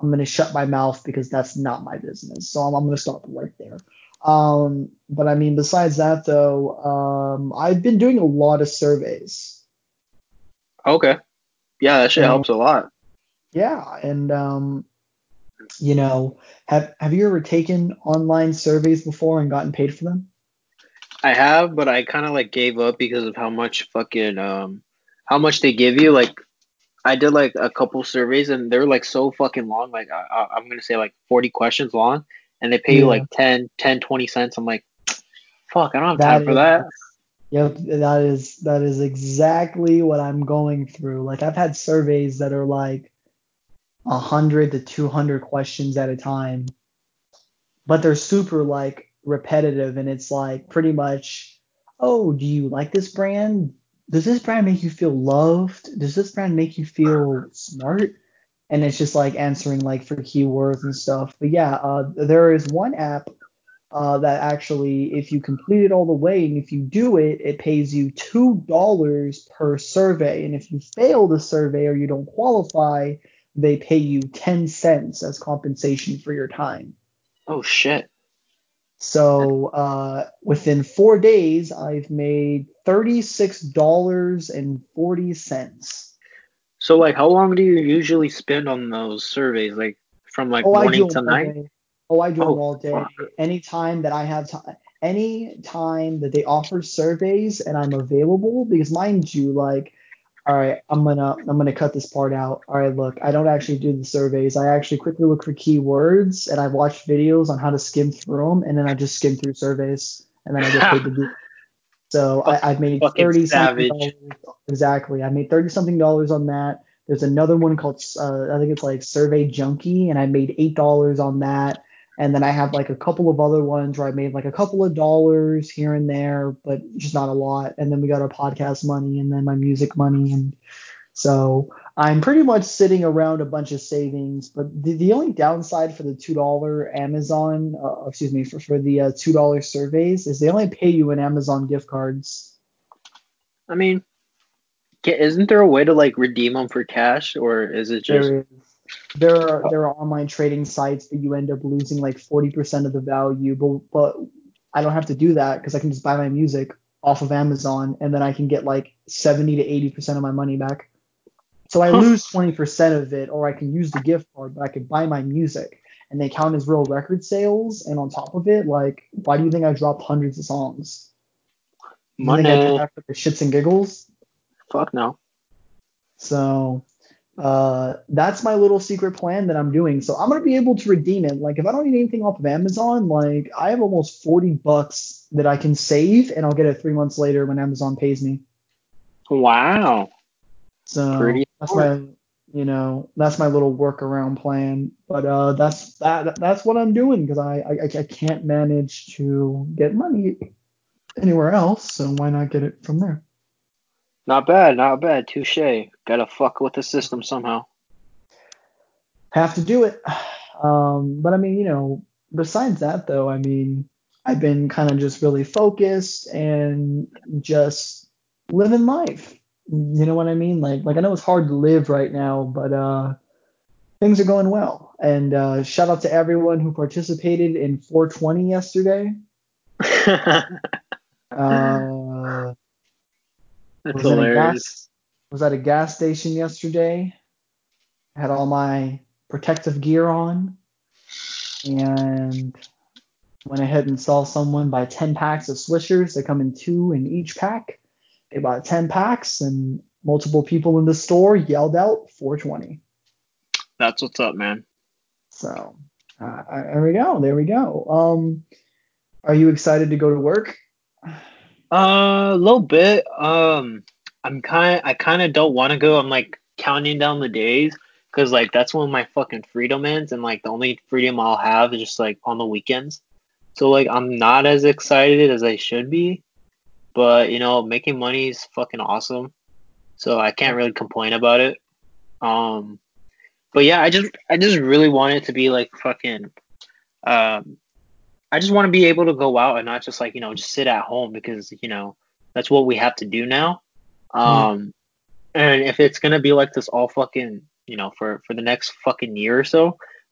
I'm gonna shut my mouth because that's not my business. So I'm, I'm gonna stop right there. Um, but I mean, besides that though, um, I've been doing a lot of surveys. Okay. Yeah, that shit And- helps a lot. Yeah, and um, you know, have have you ever taken online surveys before and gotten paid for them? I have, but I kind of like gave up because of how much fucking um how much they give you. Like I did like a couple surveys and they're like so fucking long. Like I, I'm gonna say like 40 questions long, and they pay you like 10, 10, 20 cents. I'm like, fuck, I don't have That time for that. Yep, that is that is exactly what I'm going through. Like I've had surveys that are like hundred to two hundred questions at a time, but they're super like repetitive, and it's like pretty much, oh, do you like this brand? Does this brand make you feel loved? Does this brand make you feel smart? And it's just like answering like for keywords and stuff. But yeah, uh, there is one app uh, that actually, if you complete it all the way and if you do it, it pays you two dollars per survey. And if you fail the survey or you don't qualify, they pay you ten cents as compensation for your time. Oh shit. So uh, within four days, I've made thirty-six dollars and forty cents. So like, how long do you usually spend on those surveys? Like from like Oh, morning to night? day. Oh, I do them Oh, all day. fuck. Anytime that I have time, any time that they offer surveys and I'm available, because mind you, like, all right, I'm gonna I'm gonna cut this part out. All right, look, I don't actually do the surveys. I actually quickly look for keywords and I watch videos on how to skim through them, and then I just skim through surveys, and then I get paid to do. So I, I've made thirty something dollars. Exactly, I made thirty something dollars on that. There's another one called uh, I think it's like Survey Junkie, and I made eight dollars on that. And then I have like a couple of other ones where I made like a couple of dollars here and there, but just not a lot. And then we got our podcast money and then my music money. And so I'm pretty much sitting around a bunch of savings. But the, the only downside for the $2 Amazon, uh, excuse me, for, for the uh, $2 surveys is they only pay you in Amazon gift cards. I mean, isn't there a way to like redeem them for cash, or is it just There is there are there are online trading sites that you end up losing like 40% of the value, but but I don't have to do that because I can just buy my music off of Amazon and then I can get like 70 to 80% of my money back. So I lose 20% of it, or I can use the gift card, but I could buy my music and they count as real record sales. And on top of it, like, why do you think I dropped hundreds of songs? You think I money? the shits and giggles? Fuck no. So uh, that's my little secret plan that I'm doing. So I'm gonna be able to redeem it. Like if I don't need anything off of Amazon, like I have almost 40 bucks that I can save, and I'll get it three months later when Amazon pays me. Wow. So Pretty that's my, you know, that's my little workaround plan. But uh, that's that. That's what I'm doing because I, I I can't manage to get money anywhere else. So why not get it from there? Not bad, not bad. Touche. Gotta fuck with the system somehow. have to do it. Um, but I mean, you know, besides that though, I mean, I've been kind of just really focused and just living life. You know what I mean? Like, like I know it's hard to live right now, but uh, things are going well. And uh, shout out to everyone who participated in 420 yesterday. Uh, That's was at a hilarious. gas was at a gas station yesterday. Had all my protective gear on, and went ahead and saw someone buy 10 packs of Swishers. They come in two in each pack. They bought 10 packs, and multiple people in the store yelled out 420. That's what's up, man. So uh, there we go. There we go. Um, are you excited to go to work? Uh, a little bit. Um, I'm kind. I kind of don't want to go. I'm like counting down the days because like that's when my fucking freedom ends, and like the only freedom I'll have is just like on the weekends. So like I'm not as excited as I should be, but you know, making money is fucking awesome. So I can't really complain about it. Um, but yeah, I just I just really want it to be like fucking. Um, I just want to be able to go out and not just like you know just sit at home because you know that's what we have to do now. Um, and if it's gonna be like this all fucking you know, for for the next fucking year or so.